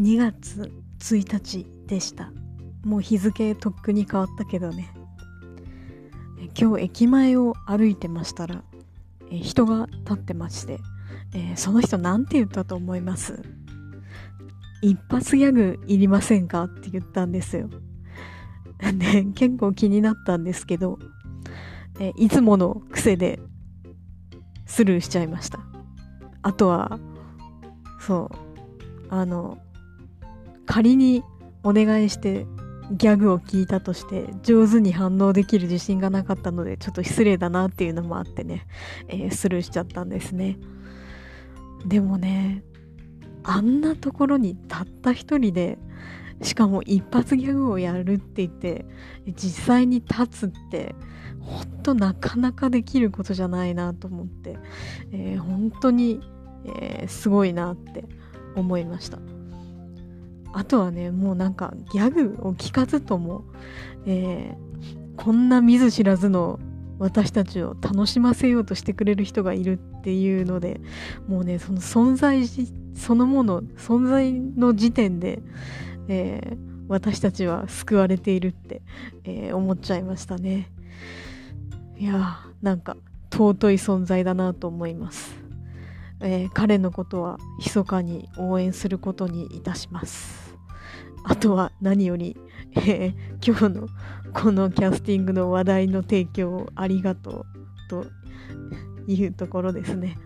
2月1日でしたもう日付とっくに変わったけどね今日駅前を歩いてましたらえ人が立ってまして、えー、その人なんて言ったと思います？一発ギャグいりませんか？って言ったんですよ。で、結構気になったんですけど、えいつもの癖でスルーしちゃいました。あとは、そう、あの、仮にお願いしてギャグを聞いたとして上手に反応できる自信がなかったのでちょっと失礼だなっていうのもあってね、えー、スルーしちゃったんですね。でもね、あんなところにたった一人でしかも一発ギャグをやるって言って実際に立つってほんとなかなかできることじゃないなと思って、えー、本当に、えー、すごいなって思いましたあとはねもうなんかギャグを聞かずとも、えー、こんな見ず知らずの私たちを楽しませようとしてくれる人がいるっていうのでもうねその存在そのもの存在の時点で、えー、私たちは救われているって、えー、思っちゃいましたね。いやーなんか尊い存在だなと思います、えー、彼のことは密かに応援することにいたしますあとは何より、えー、今日のこのキャスティングの話題の提供をありがとうというところですね。